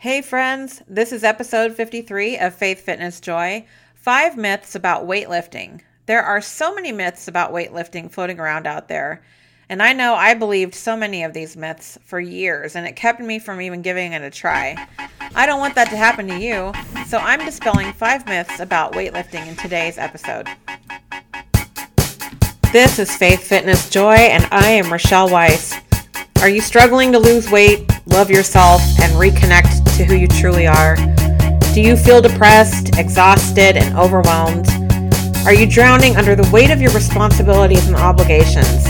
Hey, friends, this is episode 53 of Faith, Fitness, Joy Five Myths About Weightlifting. There are so many myths about weightlifting floating around out there. And I know I believed so many of these myths for years, and it kept me from even giving it a try. I don't want that to happen to you, so I'm dispelling five myths about weightlifting in today's episode. This is Faith, Fitness, Joy, and I am Rochelle Weiss. Are you struggling to lose weight, love yourself, and reconnect to who you truly are? Do you feel depressed, exhausted, and overwhelmed? Are you drowning under the weight of your responsibilities and obligations?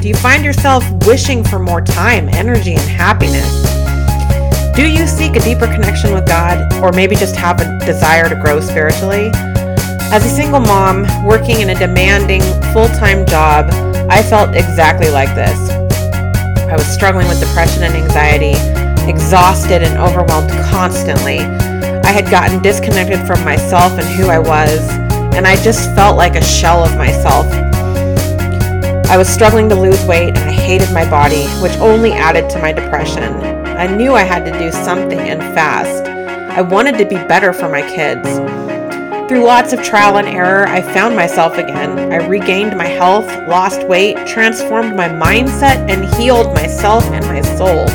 Do you find yourself wishing for more time, energy, and happiness? Do you seek a deeper connection with God, or maybe just have a desire to grow spiritually? As a single mom working in a demanding full time job, I felt exactly like this. I was struggling with depression and anxiety, exhausted and overwhelmed constantly. I had gotten disconnected from myself and who I was, and I just felt like a shell of myself. I was struggling to lose weight and I hated my body, which only added to my depression. I knew I had to do something and fast. I wanted to be better for my kids. Through lots of trial and error, I found myself again. I regained my health, lost weight, transformed my mindset, and healed myself and my soul.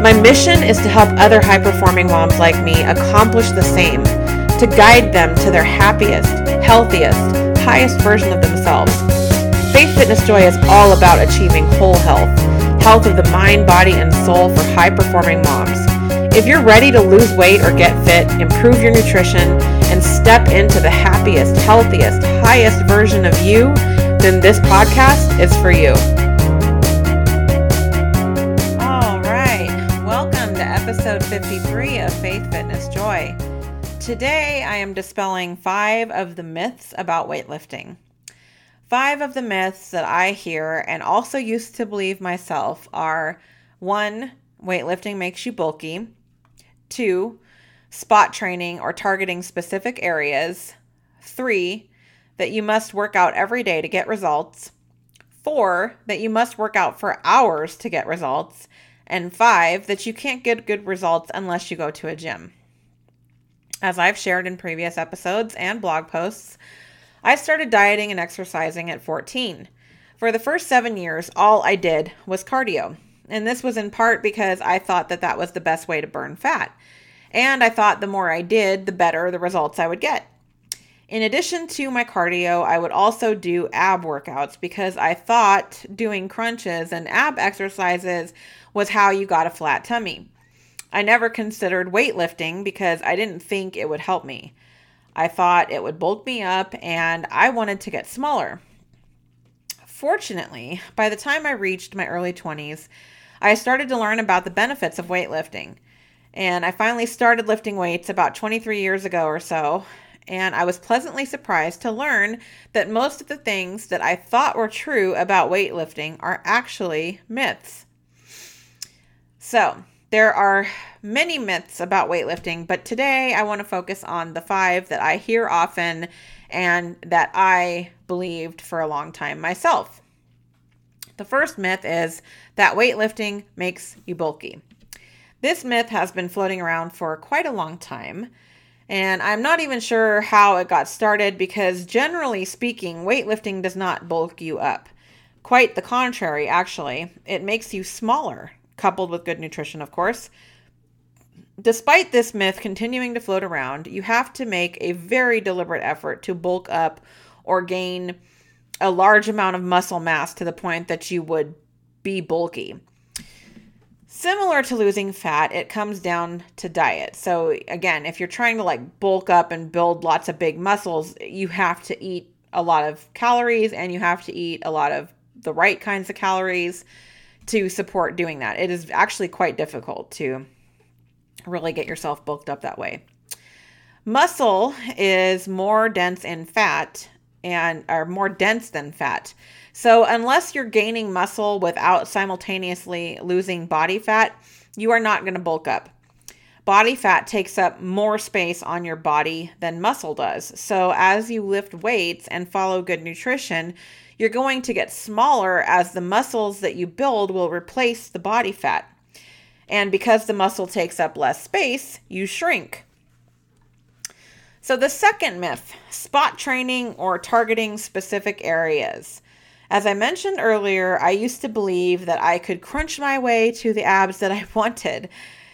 My mission is to help other high performing moms like me accomplish the same, to guide them to their happiest, healthiest, highest version of themselves. Faith Fitness Joy is all about achieving whole health, health of the mind, body, and soul for high performing moms. If you're ready to lose weight or get fit, improve your nutrition, and step into the happiest, healthiest, highest version of you, then this podcast is for you. Episode 53 of Faith Fitness Joy. Today I am dispelling five of the myths about weightlifting. Five of the myths that I hear and also used to believe myself are one, weightlifting makes you bulky, two, spot training or targeting specific areas, three, that you must work out every day to get results, four, that you must work out for hours to get results, and five, that you can't get good results unless you go to a gym. As I've shared in previous episodes and blog posts, I started dieting and exercising at 14. For the first seven years, all I did was cardio. And this was in part because I thought that that was the best way to burn fat. And I thought the more I did, the better the results I would get. In addition to my cardio, I would also do ab workouts because I thought doing crunches and ab exercises was how you got a flat tummy. I never considered weightlifting because I didn't think it would help me. I thought it would bulk me up and I wanted to get smaller. Fortunately, by the time I reached my early 20s, I started to learn about the benefits of weightlifting. And I finally started lifting weights about 23 years ago or so. And I was pleasantly surprised to learn that most of the things that I thought were true about weightlifting are actually myths. So, there are many myths about weightlifting, but today I want to focus on the five that I hear often and that I believed for a long time myself. The first myth is that weightlifting makes you bulky. This myth has been floating around for quite a long time, and I'm not even sure how it got started because, generally speaking, weightlifting does not bulk you up. Quite the contrary, actually. It makes you smaller coupled with good nutrition, of course. Despite this myth continuing to float around, you have to make a very deliberate effort to bulk up or gain a large amount of muscle mass to the point that you would be bulky. Similar to losing fat, it comes down to diet. So, again, if you're trying to like bulk up and build lots of big muscles, you have to eat a lot of calories and you have to eat a lot of the right kinds of calories to support doing that. It is actually quite difficult to really get yourself bulked up that way. Muscle is more dense in fat and are more dense than fat. So unless you're gaining muscle without simultaneously losing body fat, you are not going to bulk up. Body fat takes up more space on your body than muscle does. So as you lift weights and follow good nutrition, you're going to get smaller as the muscles that you build will replace the body fat. And because the muscle takes up less space, you shrink. So, the second myth spot training or targeting specific areas. As I mentioned earlier, I used to believe that I could crunch my way to the abs that I wanted.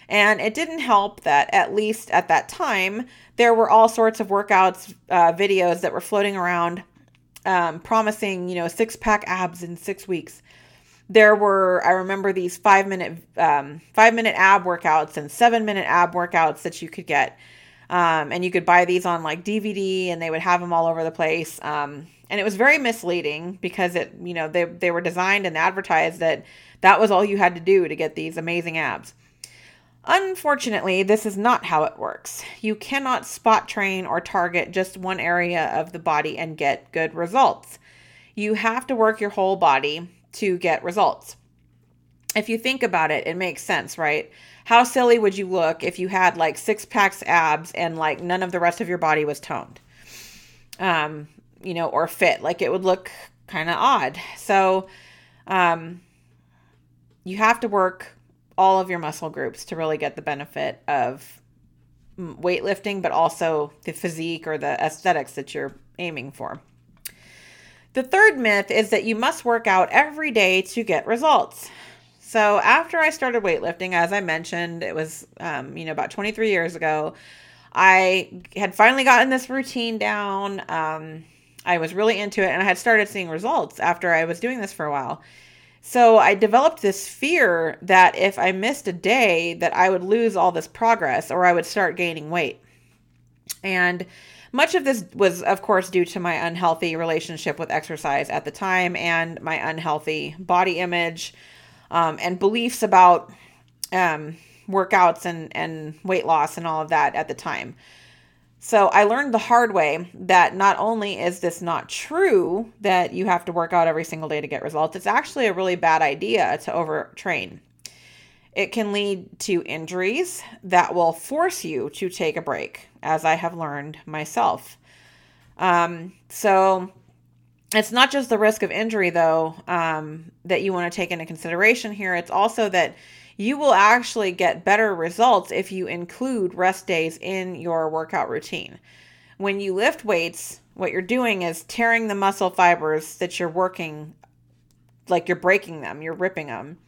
And it didn't help that, at least at that time, there were all sorts of workouts, uh, videos that were floating around um, promising, you know, six pack abs in six weeks. There were, I remember these five minute, um, five minute ab workouts and seven minute ab workouts that you could get. Um, and you could buy these on like DVD and they would have them all over the place. Um, and it was very misleading because it, you know, they, they were designed and advertised that that was all you had to do to get these amazing abs. Unfortunately, this is not how it works. You cannot spot train or target just one area of the body and get good results. You have to work your whole body to get results. If you think about it, it makes sense, right? How silly would you look if you had like six packs abs and like none of the rest of your body was toned? Um, you know, or fit. Like it would look kind of odd. So, um, you have to work all of your muscle groups to really get the benefit of weightlifting, but also the physique or the aesthetics that you're aiming for. The third myth is that you must work out every day to get results. So after I started weightlifting, as I mentioned, it was um, you know about 23 years ago. I had finally gotten this routine down. Um, I was really into it, and I had started seeing results after I was doing this for a while. So I developed this fear that if I missed a day that I would lose all this progress or I would start gaining weight. And much of this was of course due to my unhealthy relationship with exercise at the time and my unhealthy body image um, and beliefs about um, workouts and, and weight loss and all of that at the time. So I learned the hard way that not only is this not true that you have to work out every single day to get results, it's actually a really bad idea to overtrain. It can lead to injuries that will force you to take a break, as I have learned myself. Um, so it's not just the risk of injury, though, um, that you want to take into consideration here. It's also that you will actually get better results if you include rest days in your workout routine. When you lift weights, what you're doing is tearing the muscle fibers that you're working like you're breaking them, you're ripping them.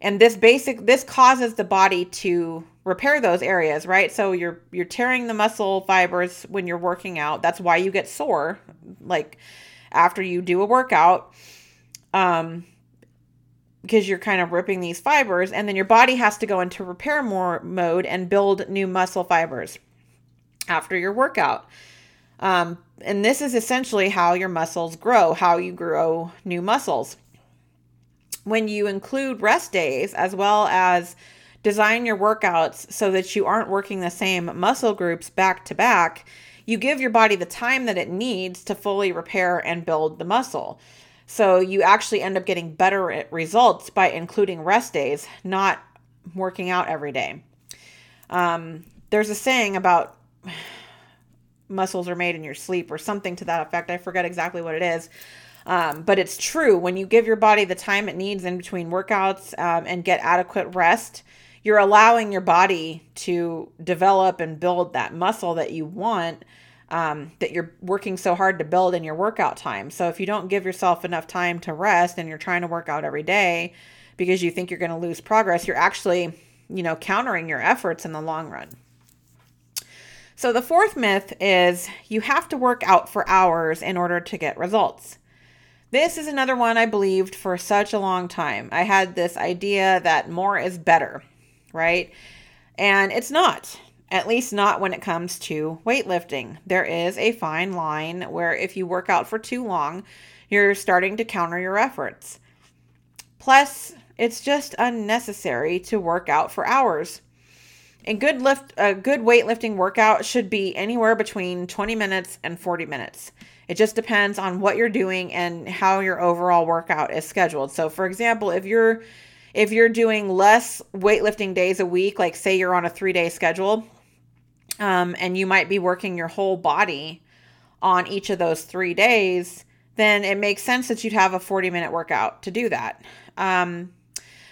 And this basic this causes the body to repair those areas, right? So you're you're tearing the muscle fibers when you're working out. That's why you get sore like after you do a workout. Um because you're kind of ripping these fibers and then your body has to go into repair more mode and build new muscle fibers after your workout. Um, and this is essentially how your muscles grow how you grow new muscles. When you include rest days as well as design your workouts so that you aren't working the same muscle groups back to back you give your body the time that it needs to fully repair and build the muscle so you actually end up getting better results by including rest days, not working out every day. Um, there's a saying about muscles are made in your sleep or something to that effect. I forget exactly what it is. Um, but it's true. When you give your body the time it needs in between workouts um, and get adequate rest, you're allowing your body to develop and build that muscle that you want um, that you're working so hard to build in your workout time. So if you don't give yourself enough time to rest and you're trying to work out every day because you think you're going to lose progress, you're actually, you know, countering your efforts in the long run. So the fourth myth is you have to work out for hours in order to get results. This is another one I believed for such a long time. I had this idea that more is better, right? And it's not at least not when it comes to weightlifting. There is a fine line where if you work out for too long, you're starting to counter your efforts. Plus, it's just unnecessary to work out for hours. A good lift a good weightlifting workout should be anywhere between 20 minutes and 40 minutes. It just depends on what you're doing and how your overall workout is scheduled. So for example, if you're if you're doing less weightlifting days a week, like say you're on a 3-day schedule, um, and you might be working your whole body on each of those three days, then it makes sense that you'd have a 40 minute workout to do that. Um,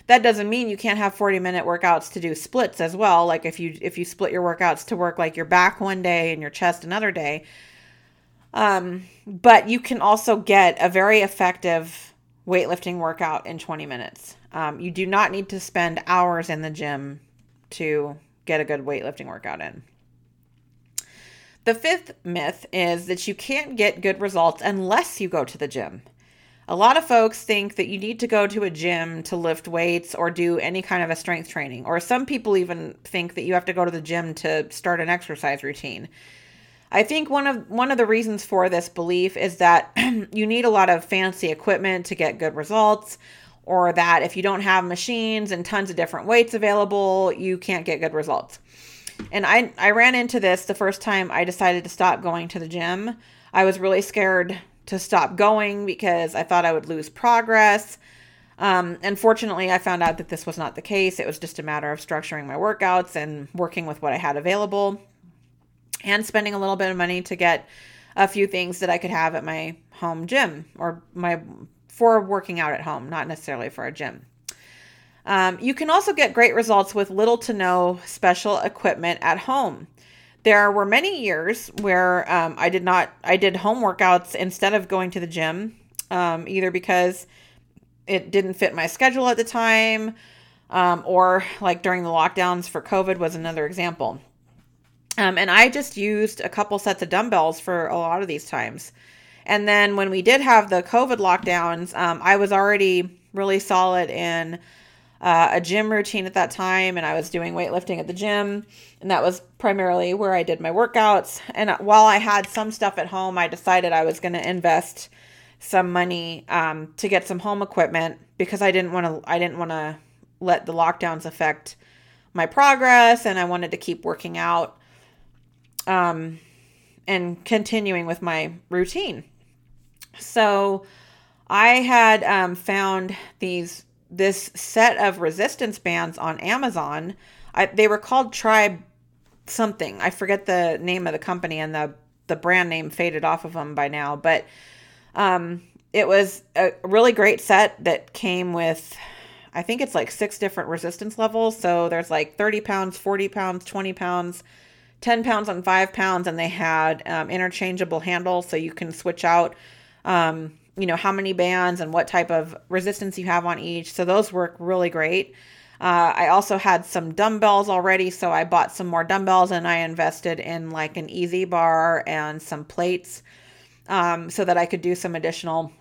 that doesn't mean you can't have 40 minute workouts to do splits as well. Like if you if you split your workouts to work like your back one day and your chest another day. Um, but you can also get a very effective weightlifting workout in 20 minutes. Um, you do not need to spend hours in the gym to get a good weightlifting workout in. The fifth myth is that you can't get good results unless you go to the gym. A lot of folks think that you need to go to a gym to lift weights or do any kind of a strength training, or some people even think that you have to go to the gym to start an exercise routine. I think one of one of the reasons for this belief is that you need a lot of fancy equipment to get good results or that if you don't have machines and tons of different weights available, you can't get good results. And I I ran into this the first time I decided to stop going to the gym. I was really scared to stop going because I thought I would lose progress. Um, and fortunately, I found out that this was not the case. It was just a matter of structuring my workouts and working with what I had available and spending a little bit of money to get a few things that I could have at my home gym or my for working out at home, not necessarily for a gym. Um, you can also get great results with little to no special equipment at home. There were many years where um, I did not, I did home workouts instead of going to the gym, um, either because it didn't fit my schedule at the time, um, or like during the lockdowns for COVID was another example. Um, and I just used a couple sets of dumbbells for a lot of these times. And then when we did have the COVID lockdowns, um, I was already really solid in uh, a gym routine at that time, and I was doing weightlifting at the gym, and that was primarily where I did my workouts. And while I had some stuff at home, I decided I was going to invest some money um, to get some home equipment because I didn't want to. I didn't want to let the lockdowns affect my progress, and I wanted to keep working out um, and continuing with my routine. So I had um, found these this set of resistance bands on Amazon. I, they were called Tribe something. I forget the name of the company and the the brand name faded off of them by now, but um, it was a really great set that came with I think it's like six different resistance levels. So there's like 30 pounds, 40 pounds, 20 pounds, 10 pounds and 5 pounds, and they had um, interchangeable handles so you can switch out, um, you know, how many bands and what type of resistance you have on each. So those work really great. Uh, I also had some dumbbells already, so I bought some more dumbbells and I invested in like an EZ bar and some plates um, so that I could do some additional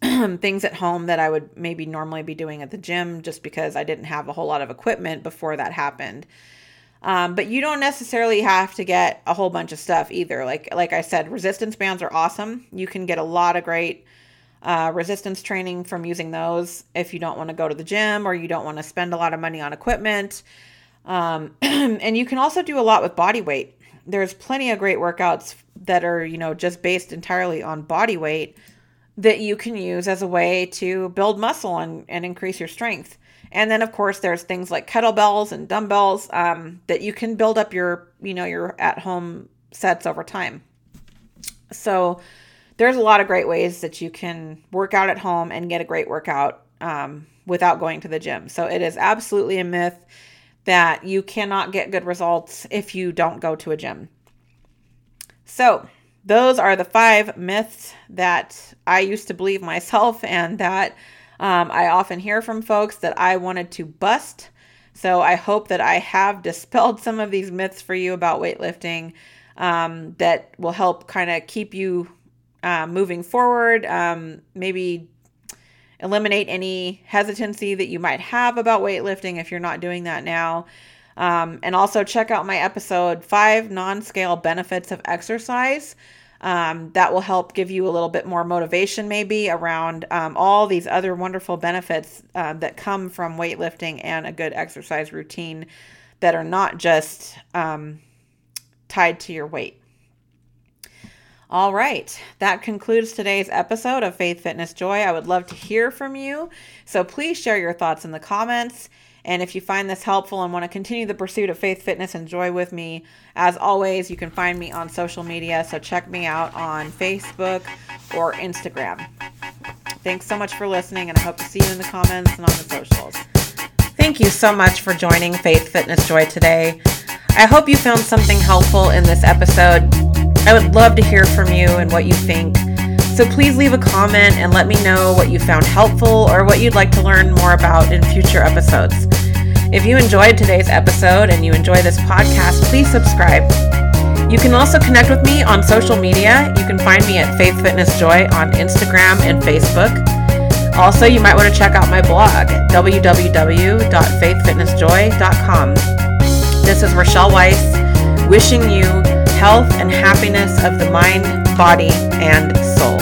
things at home that I would maybe normally be doing at the gym just because I didn't have a whole lot of equipment before that happened. Um, but you don't necessarily have to get a whole bunch of stuff either. Like like I said, resistance bands are awesome. You can get a lot of great uh, resistance training from using those if you don't want to go to the gym or you don't want to spend a lot of money on equipment. Um, and you can also do a lot with body weight. There's plenty of great workouts that are you know just based entirely on body weight that you can use as a way to build muscle and, and increase your strength. And then, of course, there's things like kettlebells and dumbbells um, that you can build up your, you know, your at-home sets over time. So there's a lot of great ways that you can work out at home and get a great workout um, without going to the gym. So it is absolutely a myth that you cannot get good results if you don't go to a gym. So those are the five myths that I used to believe myself and that um, I often hear from folks that I wanted to bust. So I hope that I have dispelled some of these myths for you about weightlifting um, that will help kind of keep you uh, moving forward. Um, maybe eliminate any hesitancy that you might have about weightlifting if you're not doing that now. Um, and also check out my episode Five Non Scale Benefits of Exercise. Um, that will help give you a little bit more motivation, maybe around um, all these other wonderful benefits uh, that come from weightlifting and a good exercise routine that are not just um, tied to your weight. All right, that concludes today's episode of Faith, Fitness, Joy. I would love to hear from you. So please share your thoughts in the comments. And if you find this helpful and want to continue the pursuit of faith, fitness, and joy with me, as always, you can find me on social media. So check me out on Facebook or Instagram. Thanks so much for listening, and I hope to see you in the comments and on the socials. Thank you so much for joining Faith Fitness Joy today. I hope you found something helpful in this episode. I would love to hear from you and what you think. So please leave a comment and let me know what you found helpful or what you'd like to learn more about in future episodes. If you enjoyed today's episode and you enjoy this podcast, please subscribe. You can also connect with me on social media. You can find me at Faith Fitness Joy on Instagram and Facebook. Also, you might want to check out my blog, www.faithfitnessjoy.com. This is Rochelle Weiss, wishing you health and happiness of the mind, body, and soul.